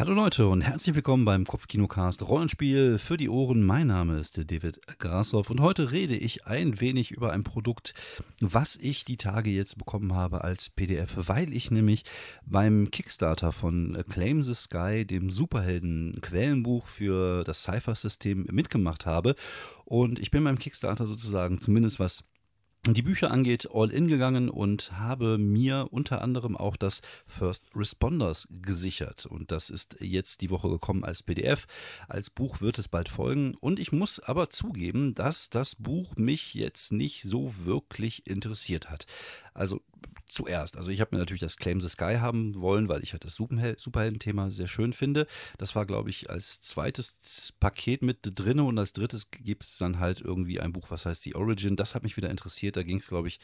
Hallo Leute und herzlich willkommen beim Kopfkinocast Rollenspiel für die Ohren. Mein Name ist David Grassoff und heute rede ich ein wenig über ein Produkt, was ich die Tage jetzt bekommen habe als PDF, weil ich nämlich beim Kickstarter von Claim the Sky, dem Superhelden-Quellenbuch für das Cypher-System, mitgemacht habe. Und ich bin beim Kickstarter sozusagen, zumindest was die Bücher angeht, all in gegangen und habe mir unter anderem auch das First Responders gesichert. Und das ist jetzt die Woche gekommen als PDF. Als Buch wird es bald folgen. Und ich muss aber zugeben, dass das Buch mich jetzt nicht so wirklich interessiert hat. Also zuerst. Also ich habe mir natürlich das Claim the Sky haben wollen, weil ich halt das Superhelden-Thema sehr schön finde. Das war, glaube ich, als zweites Paket mit drin und als drittes gibt es dann halt irgendwie ein Buch, was heißt The Origin. Das hat mich wieder interessiert. Da ging es, glaube ich,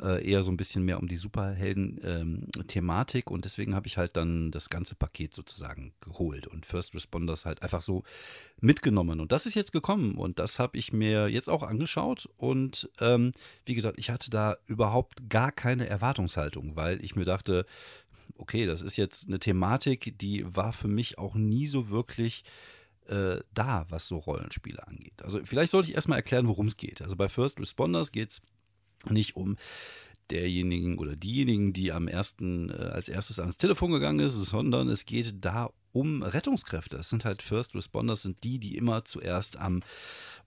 äh, eher so ein bisschen mehr um die Superhelden-Thematik und deswegen habe ich halt dann das ganze Paket sozusagen geholt und First Responders halt einfach so mitgenommen. Und das ist jetzt gekommen und das habe ich mir jetzt auch angeschaut. Und ähm, wie gesagt, ich hatte da überhaupt gar keine Erwartungshaltung, weil ich mir dachte, okay, das ist jetzt eine Thematik, die war für mich auch nie so wirklich äh, da, was so Rollenspiele angeht. Also vielleicht sollte ich erstmal erklären, worum es geht. Also bei First Responders geht es nicht um derjenigen oder diejenigen, die am ersten, äh, als erstes ans Telefon gegangen ist, sondern es geht da um Rettungskräfte. Es sind halt First Responders, sind die, die immer zuerst am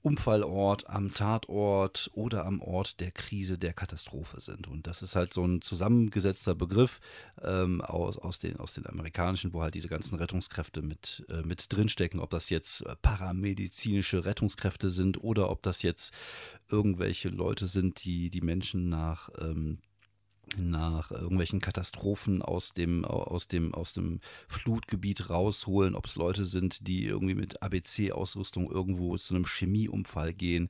Unfallort, am Tatort oder am Ort der Krise, der Katastrophe sind. Und das ist halt so ein zusammengesetzter Begriff ähm, aus, aus, den, aus den amerikanischen, wo halt diese ganzen Rettungskräfte mit, äh, mit drinstecken, ob das jetzt äh, paramedizinische Rettungskräfte sind oder ob das jetzt irgendwelche Leute sind, die die Menschen nach ähm, nach irgendwelchen Katastrophen aus dem, aus dem, aus dem Flutgebiet rausholen, ob es Leute sind, die irgendwie mit ABC-Ausrüstung irgendwo zu einem Chemieunfall gehen.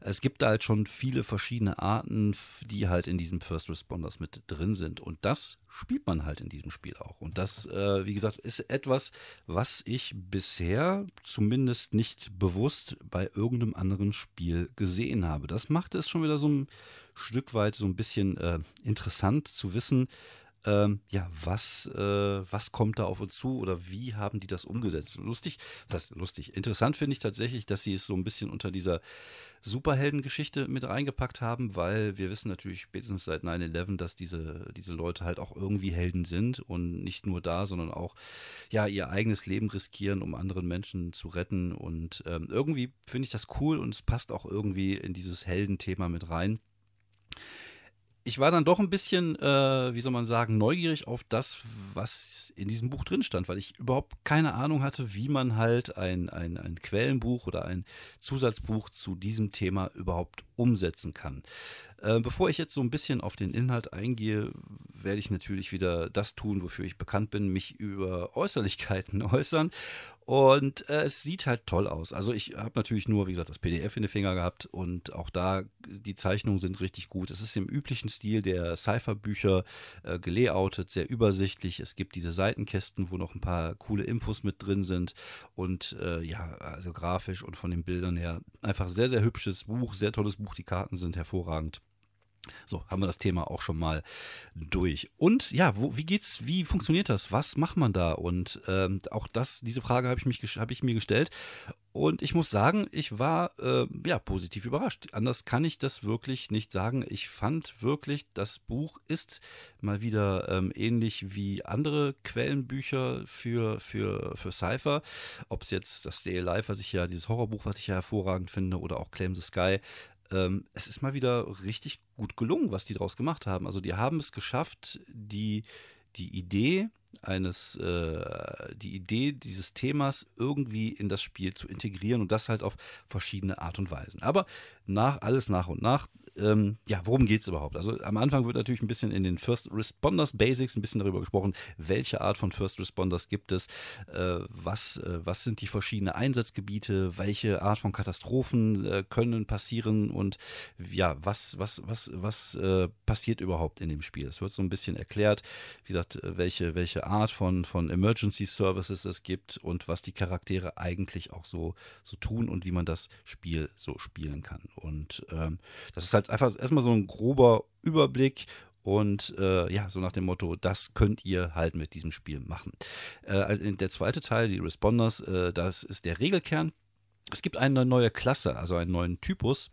Es gibt da halt schon viele verschiedene Arten, die halt in diesem First Responders mit drin sind. Und das spielt man halt in diesem Spiel auch. Und das, äh, wie gesagt, ist etwas, was ich bisher zumindest nicht bewusst bei irgendeinem anderen Spiel gesehen habe. Das macht es schon wieder so ein Stück weit so ein bisschen äh, interessant zu wissen, ähm, ja, was, äh, was kommt da auf uns zu oder wie haben die das umgesetzt? Lustig, was lustig, interessant finde ich tatsächlich, dass sie es so ein bisschen unter dieser Superheldengeschichte mit reingepackt haben, weil wir wissen natürlich spätestens seit 9-11, dass diese, diese Leute halt auch irgendwie Helden sind und nicht nur da, sondern auch ja ihr eigenes Leben riskieren, um anderen Menschen zu retten. Und ähm, irgendwie finde ich das cool und es passt auch irgendwie in dieses Heldenthema mit rein ich war dann doch ein bisschen, äh, wie soll man sagen, neugierig auf das, was in diesem Buch drin stand, weil ich überhaupt keine Ahnung hatte, wie man halt ein, ein, ein Quellenbuch oder ein Zusatzbuch zu diesem Thema überhaupt umsetzen kann. Äh, bevor ich jetzt so ein bisschen auf den Inhalt eingehe, werde ich natürlich wieder das tun, wofür ich bekannt bin, mich über Äußerlichkeiten äußern. Und äh, es sieht halt toll aus. Also ich habe natürlich nur, wie gesagt, das PDF in den Finger gehabt und auch da, die Zeichnungen sind richtig gut. Es ist im üblichen Stil der Cypher-Bücher äh, gelayoutet, sehr übersichtlich. Es gibt diese Seitenkästen, wo noch ein paar coole Infos mit drin sind. Und äh, ja, also grafisch und von den Bildern her einfach sehr, sehr hübsches Buch, sehr tolles Buch. Die Karten sind hervorragend. So, haben wir das Thema auch schon mal durch. Und ja, wo, wie geht's, wie funktioniert das? Was macht man da? Und ähm, auch das, diese Frage habe ich, hab ich mir gestellt. Und ich muss sagen, ich war äh, ja positiv überrascht. Anders kann ich das wirklich nicht sagen. Ich fand wirklich, das Buch ist mal wieder ähm, ähnlich wie andere Quellenbücher für, für, für Cypher. Ob es jetzt das Stay Alive, was ich ja, dieses Horrorbuch, was ich ja hervorragend finde, oder auch Claim the Sky, ähm, es ist mal wieder richtig gut gelungen, was die draus gemacht haben. Also die haben es geschafft, die, die Idee eines, äh, die Idee dieses Themas irgendwie in das Spiel zu integrieren und das halt auf verschiedene Art und Weisen. Aber nach alles nach und nach ähm, ja, worum geht es überhaupt? Also am Anfang wird natürlich ein bisschen in den First Responders Basics ein bisschen darüber gesprochen, welche Art von First Responders gibt es, äh, was, äh, was sind die verschiedenen Einsatzgebiete, welche Art von Katastrophen äh, können passieren und ja, was, was, was, was äh, passiert überhaupt in dem Spiel? Es wird so ein bisschen erklärt, wie gesagt, welche, welche Art von, von Emergency Services es gibt und was die Charaktere eigentlich auch so, so tun und wie man das Spiel so spielen kann. Und ähm, das ist halt einfach erstmal so ein grober Überblick Und äh, ja, so nach dem Motto, das könnt ihr halt mit diesem Spiel machen. Äh, also der zweite Teil, die Responders, äh, das ist der Regelkern. Es gibt eine neue Klasse, also einen neuen Typus,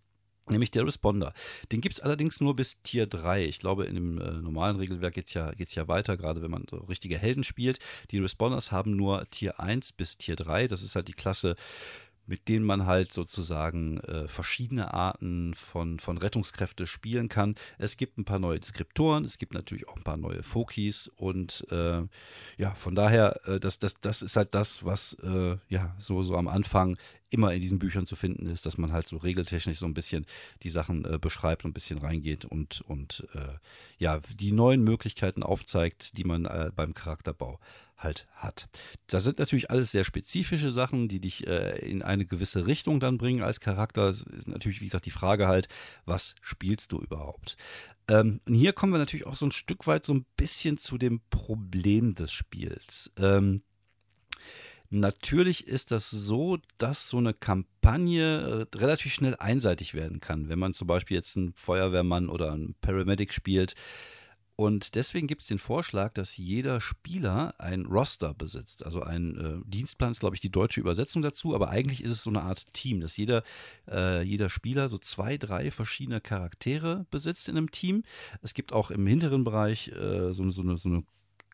nämlich der Responder. Den gibt es allerdings nur bis Tier 3. Ich glaube, in dem äh, normalen Regelwerk geht es ja, geht's ja weiter, gerade wenn man so richtige Helden spielt. Die Responders haben nur Tier 1 bis Tier 3. Das ist halt die Klasse mit denen man halt sozusagen äh, verschiedene Arten von, von Rettungskräfte spielen kann. Es gibt ein paar neue Deskriptoren, es gibt natürlich auch ein paar neue Fokis und äh, ja, von daher, äh, das, das, das ist halt das, was äh, ja so, so am Anfang immer in diesen Büchern zu finden ist, dass man halt so regeltechnisch so ein bisschen die Sachen äh, beschreibt und ein bisschen reingeht und, und äh, ja, die neuen Möglichkeiten aufzeigt, die man beim Charakterbau halt hat. Das sind natürlich alles sehr spezifische Sachen, die dich äh, in eine gewisse Richtung dann bringen als Charakter. Das ist natürlich, wie gesagt, die Frage halt, was spielst du überhaupt? Ähm, und hier kommen wir natürlich auch so ein Stück weit so ein bisschen zu dem Problem des Spiels. Ähm, Natürlich ist das so, dass so eine Kampagne äh, relativ schnell einseitig werden kann. Wenn man zum Beispiel jetzt einen Feuerwehrmann oder einen Paramedic spielt, und deswegen gibt es den Vorschlag, dass jeder Spieler ein Roster besitzt. Also ein äh, Dienstplan ist, glaube ich, die deutsche Übersetzung dazu, aber eigentlich ist es so eine Art Team, dass jeder, äh, jeder Spieler so zwei, drei verschiedene Charaktere besitzt in einem Team. Es gibt auch im hinteren Bereich äh, so, so, eine, so eine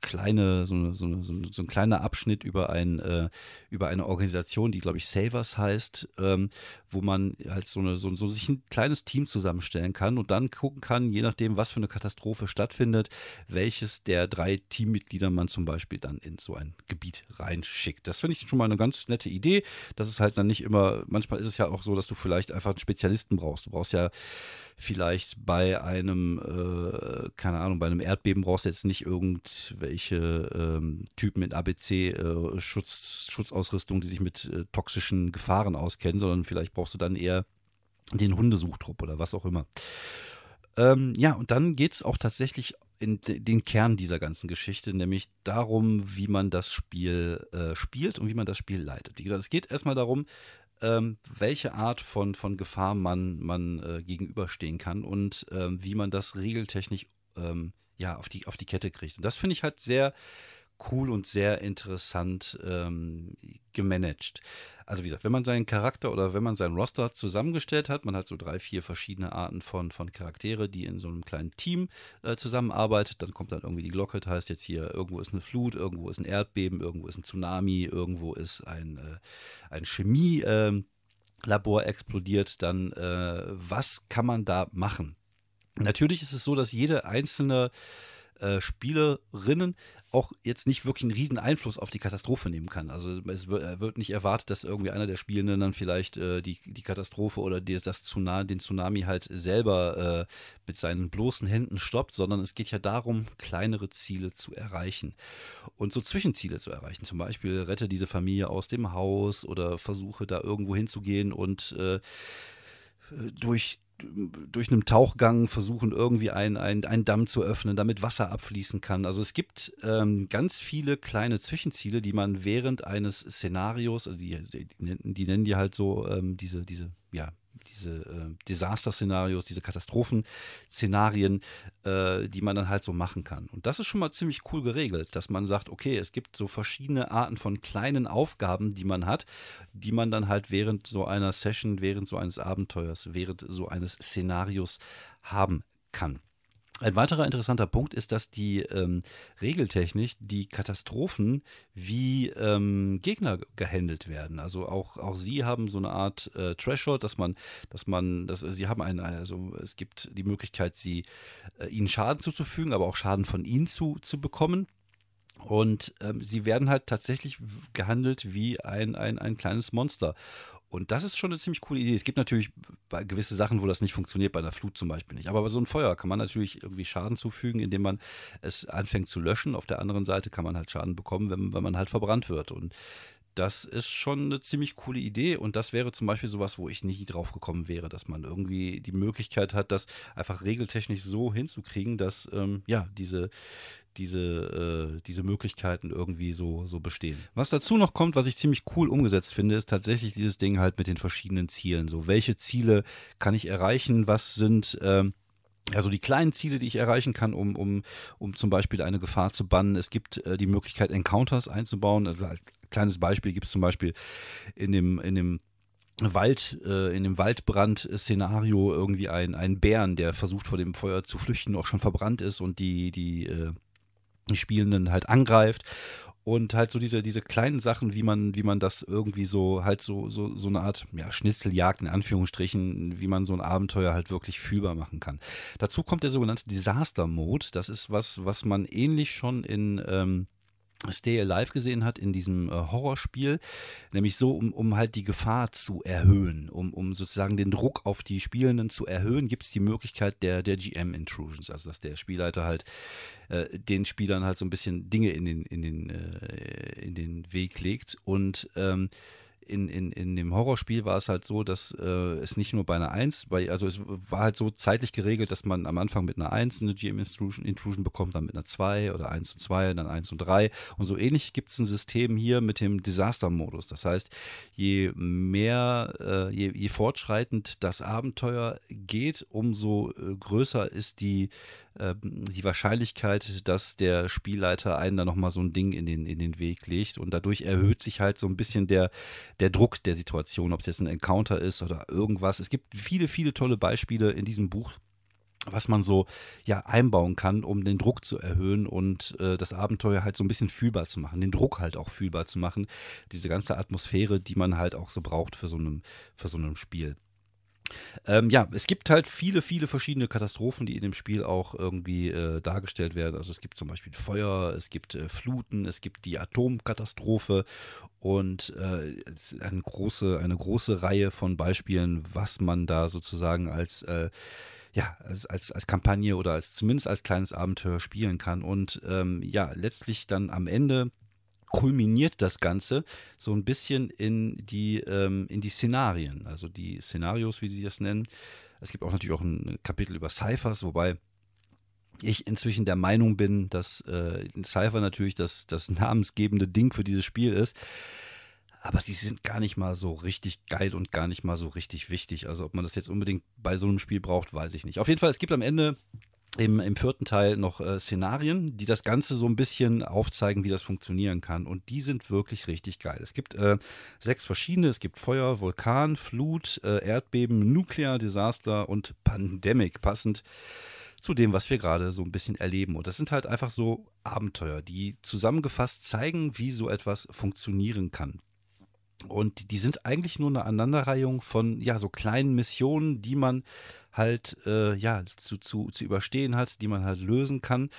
kleine, so, so, so, so ein kleiner Abschnitt über, ein, äh, über eine Organisation, die, glaube ich, Savers heißt, ähm, wo man halt so, eine, so, so sich ein kleines Team zusammenstellen kann und dann gucken kann, je nachdem, was für eine Katastrophe stattfindet, welches der drei Teammitglieder man zum Beispiel dann in so ein Gebiet reinschickt. Das finde ich schon mal eine ganz nette Idee. Das ist halt dann nicht immer, manchmal ist es ja auch so, dass du vielleicht einfach einen Spezialisten brauchst. Du brauchst ja vielleicht bei einem, äh, keine Ahnung, bei einem Erdbeben brauchst du jetzt nicht irgendwelche ähm, Typen mit ABC-Schutz, äh, Schutzausrüstung, die sich mit äh, toxischen Gefahren auskennen, sondern vielleicht brauchst du dann eher den Hundesuchtrupp oder was auch immer. Ähm, ja, und dann geht es auch tatsächlich in den Kern dieser ganzen Geschichte, nämlich darum, wie man das Spiel äh, spielt und wie man das Spiel leitet. Wie gesagt, es geht erstmal darum, ähm, welche Art von, von Gefahr man, man äh, gegenüberstehen kann und ähm, wie man das regeltechnisch ähm, ja, auf, die, auf die Kette kriegt. Und das finde ich halt sehr cool und sehr interessant ähm, gemanagt. Also wie gesagt, wenn man seinen Charakter oder wenn man seinen Roster zusammengestellt hat, man hat so drei, vier verschiedene Arten von, von Charaktere, die in so einem kleinen Team äh, zusammenarbeitet, dann kommt dann irgendwie die Glocke, das heißt jetzt hier, irgendwo ist eine Flut, irgendwo ist ein Erdbeben, irgendwo ist ein Tsunami, irgendwo ist ein, äh, ein Chemie. Äh, Labor explodiert, dann äh, was kann man da machen? Natürlich ist es so, dass jede einzelne äh, Spielerinnen auch jetzt nicht wirklich einen riesen Einfluss auf die Katastrophe nehmen kann. Also es wird, wird nicht erwartet, dass irgendwie einer der Spielenden dann vielleicht äh, die, die Katastrophe oder die, das Tsunami, den Tsunami halt selber äh, mit seinen bloßen Händen stoppt, sondern es geht ja darum, kleinere Ziele zu erreichen und so Zwischenziele zu erreichen. Zum Beispiel rette diese Familie aus dem Haus oder versuche da irgendwo hinzugehen und äh, durch durch einen Tauchgang versuchen, irgendwie einen, einen, Damm zu öffnen, damit Wasser abfließen kann. Also es gibt ähm, ganz viele kleine Zwischenziele, die man während eines Szenarios, also die, die, die nennen die halt so ähm, diese, diese, ja, diese äh, Desaster-Szenarios, diese Katastrophenszenarien, äh, die man dann halt so machen kann. Und das ist schon mal ziemlich cool geregelt, dass man sagt, okay, es gibt so verschiedene Arten von kleinen Aufgaben, die man hat, die man dann halt während so einer Session, während so eines Abenteuers, während so eines Szenarios haben kann. Ein weiterer interessanter Punkt ist, dass die ähm, regeltechnisch die Katastrophen wie ähm, Gegner gehandelt werden. Also auch, auch sie haben so eine Art äh, Threshold, dass man, dass man, dass sie haben einen, also es gibt die Möglichkeit, sie äh, ihnen Schaden zuzufügen, aber auch Schaden von ihnen zu, zu bekommen. Und ähm, sie werden halt tatsächlich gehandelt wie ein, ein, ein kleines Monster. Und das ist schon eine ziemlich coole Idee. Es gibt natürlich gewisse Sachen, wo das nicht funktioniert, bei einer Flut zum Beispiel nicht. Aber bei so einem Feuer kann man natürlich irgendwie Schaden zufügen, indem man es anfängt zu löschen. Auf der anderen Seite kann man halt Schaden bekommen, wenn, wenn man halt verbrannt wird. Und das ist schon eine ziemlich coole Idee und das wäre zum Beispiel sowas, wo ich nie drauf gekommen wäre, dass man irgendwie die Möglichkeit hat, das einfach regeltechnisch so hinzukriegen, dass ähm, ja diese, diese, äh, diese Möglichkeiten irgendwie so, so bestehen. Was dazu noch kommt, was ich ziemlich cool umgesetzt finde, ist tatsächlich dieses Ding halt mit den verschiedenen Zielen. So, welche Ziele kann ich erreichen? Was sind ähm, also die kleinen Ziele, die ich erreichen kann, um, um, um zum Beispiel eine Gefahr zu bannen. Es gibt äh, die Möglichkeit, Encounters einzubauen. Also als kleines Beispiel gibt es zum Beispiel in dem, in dem Wald, äh, in dem Waldbrand-Szenario irgendwie ein, ein Bären, der versucht vor dem Feuer zu flüchten, auch schon verbrannt ist und die, die, äh, die Spielenden halt angreift und halt so diese, diese kleinen Sachen, wie man, wie man das irgendwie so, halt so, so, so eine Art ja, Schnitzeljagd in Anführungsstrichen, wie man so ein Abenteuer halt wirklich fühlbar machen kann. Dazu kommt der sogenannte Disaster Mode. Das ist was, was man ähnlich schon in ähm, Stay Alive gesehen hat in diesem äh, Horrorspiel, nämlich so, um, um halt die Gefahr zu erhöhen, um, um sozusagen den Druck auf die Spielenden zu erhöhen, gibt es die Möglichkeit der, der GM-Intrusions, also dass der Spielleiter halt äh, den Spielern halt so ein bisschen Dinge in den, in den, äh, in den Weg legt. Und ähm, in, in, in dem Horrorspiel war es halt so, dass äh, es nicht nur bei einer 1, bei, also es war halt so zeitlich geregelt, dass man am Anfang mit einer 1 eine GM Intrusion, bekommt, dann mit einer 2 oder 1 und 2, dann 1 und 3. Und so ähnlich gibt es ein System hier mit dem Disaster-Modus. Das heißt, je mehr, äh, je, je fortschreitend das Abenteuer geht, umso äh, größer ist die die Wahrscheinlichkeit, dass der Spielleiter einen da nochmal so ein Ding in den, in den Weg legt. Und dadurch erhöht sich halt so ein bisschen der, der Druck der Situation, ob es jetzt ein Encounter ist oder irgendwas. Es gibt viele, viele tolle Beispiele in diesem Buch was man so ja einbauen kann, um den Druck zu erhöhen und äh, das Abenteuer halt so ein bisschen fühlbar zu machen, den Druck halt auch fühlbar zu machen, diese ganze Atmosphäre, die man halt auch so braucht für so einem für so einem Spiel. Ähm, ja, es gibt halt viele, viele verschiedene Katastrophen, die in dem Spiel auch irgendwie äh, dargestellt werden. Also es gibt zum Beispiel Feuer, es gibt äh, Fluten, es gibt die Atomkatastrophe und äh, eine, große, eine große Reihe von Beispielen, was man da sozusagen als äh, ja, als, als, als Kampagne oder als zumindest als kleines Abenteuer spielen kann. Und ähm, ja, letztlich dann am Ende kulminiert das Ganze so ein bisschen in die, ähm, in die Szenarien, also die Szenarios, wie sie das nennen. Es gibt auch natürlich auch ein Kapitel über Cyphers, wobei ich inzwischen der Meinung bin, dass äh, Cypher natürlich das, das namensgebende Ding für dieses Spiel ist. Aber sie sind gar nicht mal so richtig geil und gar nicht mal so richtig wichtig. Also ob man das jetzt unbedingt bei so einem Spiel braucht, weiß ich nicht. Auf jeden Fall, es gibt am Ende im, im vierten Teil noch äh, Szenarien, die das Ganze so ein bisschen aufzeigen, wie das funktionieren kann. Und die sind wirklich richtig geil. Es gibt äh, sechs verschiedene. Es gibt Feuer, Vulkan, Flut, äh, Erdbeben, Nuclear Disaster und Pandemic, passend zu dem, was wir gerade so ein bisschen erleben. Und das sind halt einfach so Abenteuer, die zusammengefasst zeigen, wie so etwas funktionieren kann. Und die sind eigentlich nur eine Aneinanderreihung von ja so kleinen Missionen, die man halt äh, ja zu, zu, zu überstehen hat, die man halt lösen kann.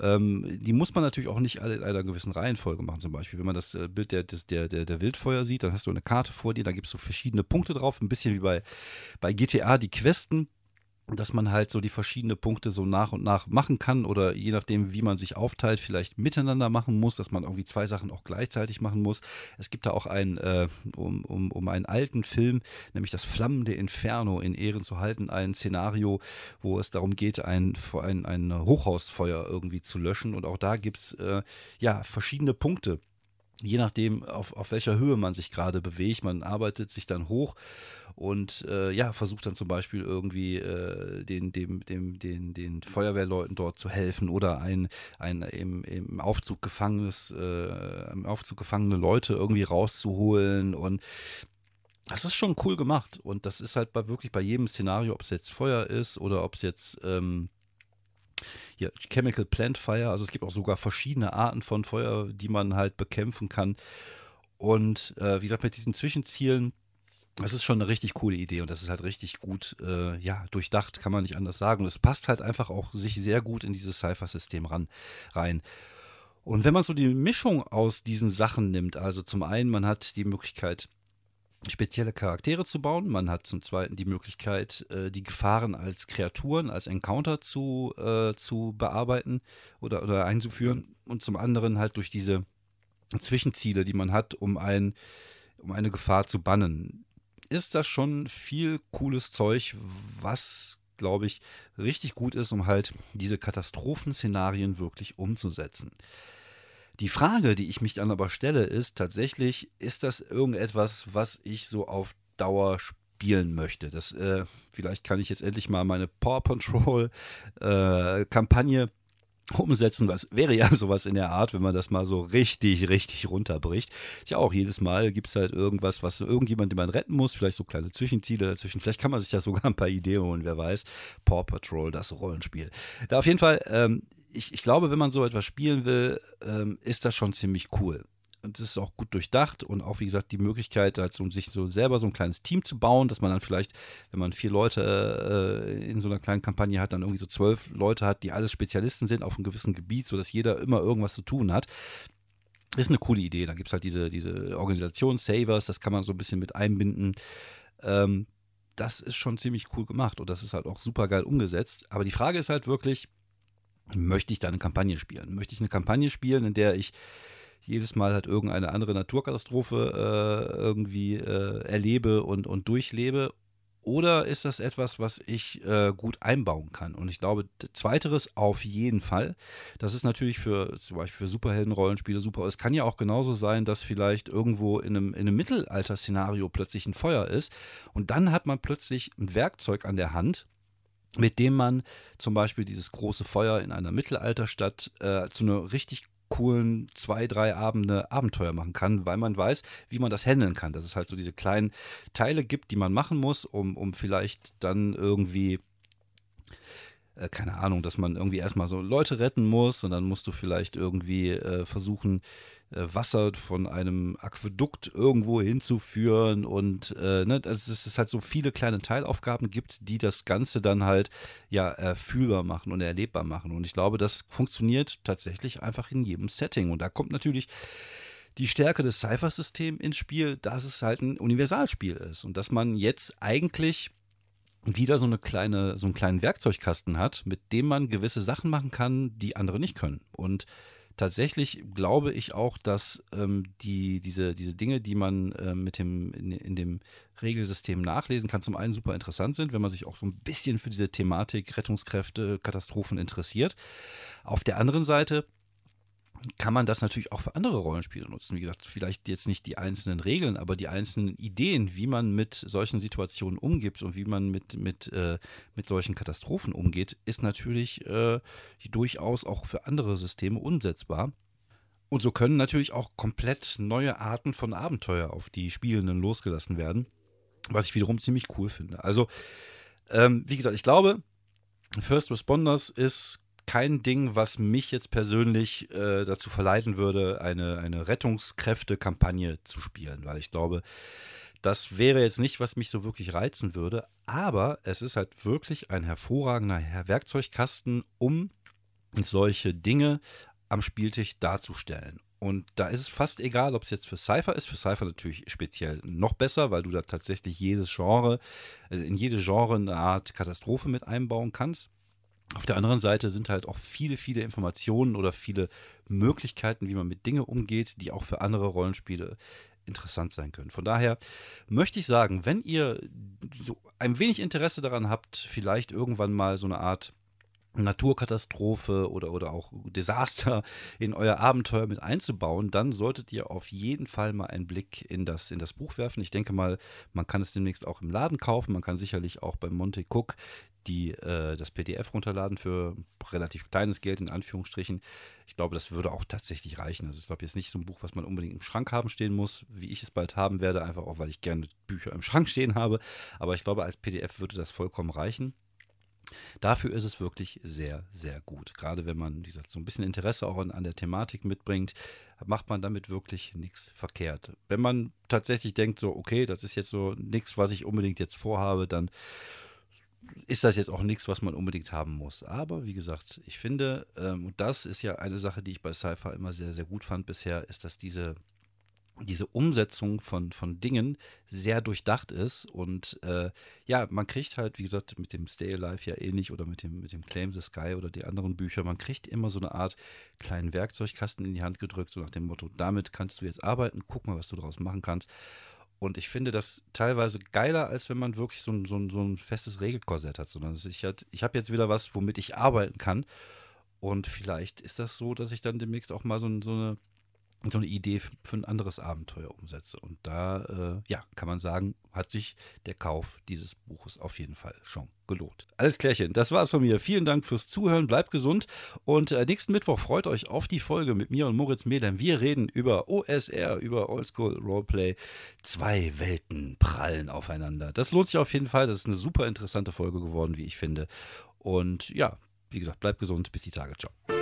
Ähm, die muss man natürlich auch nicht alle in einer gewissen Reihenfolge machen. Zum Beispiel, wenn man das äh, Bild der, der, der, der Wildfeuer sieht, dann hast du eine Karte vor dir, da gibt es so verschiedene Punkte drauf, ein bisschen wie bei, bei GTA die Questen dass man halt so die verschiedenen Punkte so nach und nach machen kann oder je nachdem, wie man sich aufteilt, vielleicht miteinander machen muss, dass man irgendwie zwei Sachen auch gleichzeitig machen muss. Es gibt da auch einen, äh, um, um, um einen alten Film, nämlich das flammende Inferno in Ehren zu halten, ein Szenario, wo es darum geht, ein, ein, ein Hochhausfeuer irgendwie zu löschen. Und auch da gibt es äh, ja verschiedene Punkte je nachdem, auf, auf welcher Höhe man sich gerade bewegt. Man arbeitet sich dann hoch und äh, ja, versucht dann zum Beispiel irgendwie äh, den, dem, dem, den, den Feuerwehrleuten dort zu helfen oder ein, ein im, im Aufzug gefangenes, äh, im Aufzug gefangene Leute irgendwie rauszuholen und das ist schon cool gemacht und das ist halt bei wirklich bei jedem Szenario, ob es jetzt Feuer ist oder ob es jetzt ähm, hier, Chemical Plant Fire, also es gibt auch sogar verschiedene Arten von Feuer, die man halt bekämpfen kann. Und äh, wie gesagt, mit diesen Zwischenzielen das ist schon eine richtig coole Idee und das ist halt richtig gut, äh, ja, durchdacht, kann man nicht anders sagen. Und es passt halt einfach auch sich sehr gut in dieses Cypher-System rein. Und wenn man so die Mischung aus diesen Sachen nimmt, also zum einen, man hat die Möglichkeit, spezielle Charaktere zu bauen, man hat zum zweiten die Möglichkeit, äh, die Gefahren als Kreaturen, als Encounter zu, äh, zu bearbeiten oder, oder einzuführen. Und zum anderen halt durch diese Zwischenziele, die man hat, um ein um eine Gefahr zu bannen. Ist das schon viel cooles Zeug, was, glaube ich, richtig gut ist, um halt diese Katastrophenszenarien wirklich umzusetzen. Die Frage, die ich mich dann aber stelle, ist tatsächlich, ist das irgendetwas, was ich so auf Dauer spiele? spielen möchte. Das, äh, vielleicht kann ich jetzt endlich mal meine Power Control äh, umsetzen. Was wäre ja sowas in der Art, wenn man das mal so richtig, richtig runterbricht. Ja, auch jedes Mal gibt es halt irgendwas, was irgendjemand, den man retten muss, vielleicht so kleine Zwischenziele dazwischen. Vielleicht kann man sich ja sogar ein paar Ideen holen, wer weiß. Paw Patrol, das Rollenspiel. Da auf jeden Fall, ähm, ich, ich glaube, wenn man so etwas spielen will, ähm, ist das schon ziemlich cool und es ist auch gut durchdacht und auch, wie gesagt, die Möglichkeit, halt so, sich so selber so ein kleines Team zu bauen, dass man dann vielleicht, wenn man vier Leute äh, in so einer kleinen Kampagne hat, dann irgendwie so zwölf Leute hat, die alles Spezialisten sind auf einem gewissen Gebiet, sodass jeder immer irgendwas zu tun hat. Ist eine coole Idee. Dann gibt es halt diese, diese Organisation Savers, das kann man so ein bisschen mit einbinden. Ähm, das ist schon ziemlich cool gemacht und das ist halt auch super geil umgesetzt. Aber die Frage ist halt wirklich, möchte ich da eine Kampagne spielen? Möchte ich eine Kampagne spielen, in der ich jedes Mal halt irgendeine andere Naturkatastrophe äh, irgendwie äh, erlebe und, und durchlebe? Oder ist das etwas, was ich äh, gut einbauen kann? Und ich glaube, zweiteres auf jeden Fall. Das ist natürlich für zum Beispiel für Superhelden-Rollenspiele super. Es kann ja auch genauso sein, dass vielleicht irgendwo in einem, in einem Mittelalter-Szenario plötzlich ein Feuer ist. Und dann hat man plötzlich ein Werkzeug an der Hand, mit dem man zum Beispiel dieses große Feuer in einer Mittelalterstadt äh, zu einer richtig coolen zwei, drei Abende Abenteuer machen kann, weil man weiß, wie man das handeln kann. Dass es halt so diese kleinen Teile gibt, die man machen muss, um, um vielleicht dann irgendwie äh, keine Ahnung, dass man irgendwie erstmal so Leute retten muss und dann musst du vielleicht irgendwie äh, versuchen, Wasser von einem Aquädukt irgendwo hinzuführen und äh, ne, dass es halt so viele kleine Teilaufgaben gibt, die das Ganze dann halt ja äh, fühlbar machen und erlebbar machen. Und ich glaube, das funktioniert tatsächlich einfach in jedem Setting. Und da kommt natürlich die Stärke des Cypher-Systems ins Spiel, dass es halt ein Universalspiel ist und dass man jetzt eigentlich wieder so eine kleine, so einen kleinen Werkzeugkasten hat, mit dem man gewisse Sachen machen kann, die andere nicht können. Und tatsächlich glaube ich auch, dass ähm, die, diese, diese Dinge, die man äh, mit dem, in, in, dem Regelsystem nachlesen kann, zum einen super interessant sind, wenn man sich auch so ein bisschen für diese Thematik Rettungskräfte, Katastrophen interessiert. Auf der anderen Seite kann man das natürlich auch für andere Rollenspiele nutzen. Wie gesagt, vielleicht jetzt nicht die einzelnen Regeln, aber die einzelnen Ideen, wie man mit solchen Situationen umgibt und wie man mit, mit, äh, mit solchen Katastrophen umgeht, ist natürlich äh, durchaus auch für andere Systeme umsetzbar. Und so können natürlich auch komplett neue Arten von Abenteuer auf die Spielenden losgelassen werden, was ich wiederum ziemlich cool finde. Also, ähm, wie gesagt, ich glaube, First Responders ist kein Ding, was mich jetzt persönlich äh, dazu verleiten würde, eine, eine Rettungskräfte-Kampagne zu spielen, weil ich glaube, das wäre jetzt nicht, was mich so wirklich reizen würde, aber es ist halt wirklich ein hervorragender Werkzeugkasten, um solche Dinge am Spieltisch darzustellen. Und da ist es fast egal, ob es jetzt für Cypher ist. Für Cypher natürlich speziell noch besser, weil du da tatsächlich jedes Genre, äh, in jede Genre eine Art Katastrophe mit einbauen kannst. Auf der anderen Seite sind halt auch viele, viele Informationen oder viele Möglichkeiten, wie man mit Dingen umgeht, die auch für andere Rollenspiele interessant sein können. Von daher möchte ich sagen, wenn ihr so ein wenig Interesse daran habt, vielleicht irgendwann mal so eine Art Naturkatastrophe oder, oder auch Desaster in euer Abenteuer mit einzubauen, dann solltet ihr auf jeden Fall mal einen Blick in das, in das Buch werfen. Ich denke mal, man kann es demnächst auch im Laden kaufen. Man kann sicherlich auch bei Monte Cook die äh, das PDF runterladen für relativ kleines Geld in Anführungsstrichen. Ich glaube, das würde auch tatsächlich reichen. Also ich glaube jetzt nicht so ein Buch, was man unbedingt im Schrank haben stehen muss, wie ich es bald haben werde, einfach auch weil ich gerne Bücher im Schrank stehen habe. Aber ich glaube, als PDF würde das vollkommen reichen. Dafür ist es wirklich sehr, sehr gut. Gerade wenn man, wie gesagt, so ein bisschen Interesse auch an, an der Thematik mitbringt, macht man damit wirklich nichts verkehrt. Wenn man tatsächlich denkt, so, okay, das ist jetzt so nichts, was ich unbedingt jetzt vorhabe, dann ist das jetzt auch nichts, was man unbedingt haben muss. Aber wie gesagt, ich finde, ähm, und das ist ja eine Sache, die ich bei Cypher immer sehr, sehr gut fand bisher, ist, dass diese diese Umsetzung von, von Dingen sehr durchdacht ist. Und äh, ja, man kriegt halt, wie gesagt, mit dem Stay Alive ja ähnlich oder mit dem, mit dem Claim the Sky oder die anderen Bücher, man kriegt immer so eine Art kleinen Werkzeugkasten in die Hand gedrückt, so nach dem Motto, damit kannst du jetzt arbeiten, guck mal, was du daraus machen kannst. Und ich finde das teilweise geiler, als wenn man wirklich so ein, so ein, so ein festes Regelkorsett hat. Sondern ich, ich habe jetzt wieder was, womit ich arbeiten kann. Und vielleicht ist das so, dass ich dann demnächst auch mal so, so eine so eine Idee für ein anderes Abenteuer umsetze. Und da, äh, ja, kann man sagen, hat sich der Kauf dieses Buches auf jeden Fall schon gelohnt. Alles klärchen, das war's von mir. Vielen Dank fürs Zuhören, bleibt gesund und äh, nächsten Mittwoch freut euch auf die Folge mit mir und Moritz Medem. Wir reden über OSR, über Oldschool Roleplay. Zwei Welten prallen aufeinander. Das lohnt sich auf jeden Fall. Das ist eine super interessante Folge geworden, wie ich finde. Und ja, wie gesagt, bleibt gesund. Bis die Tage. Ciao.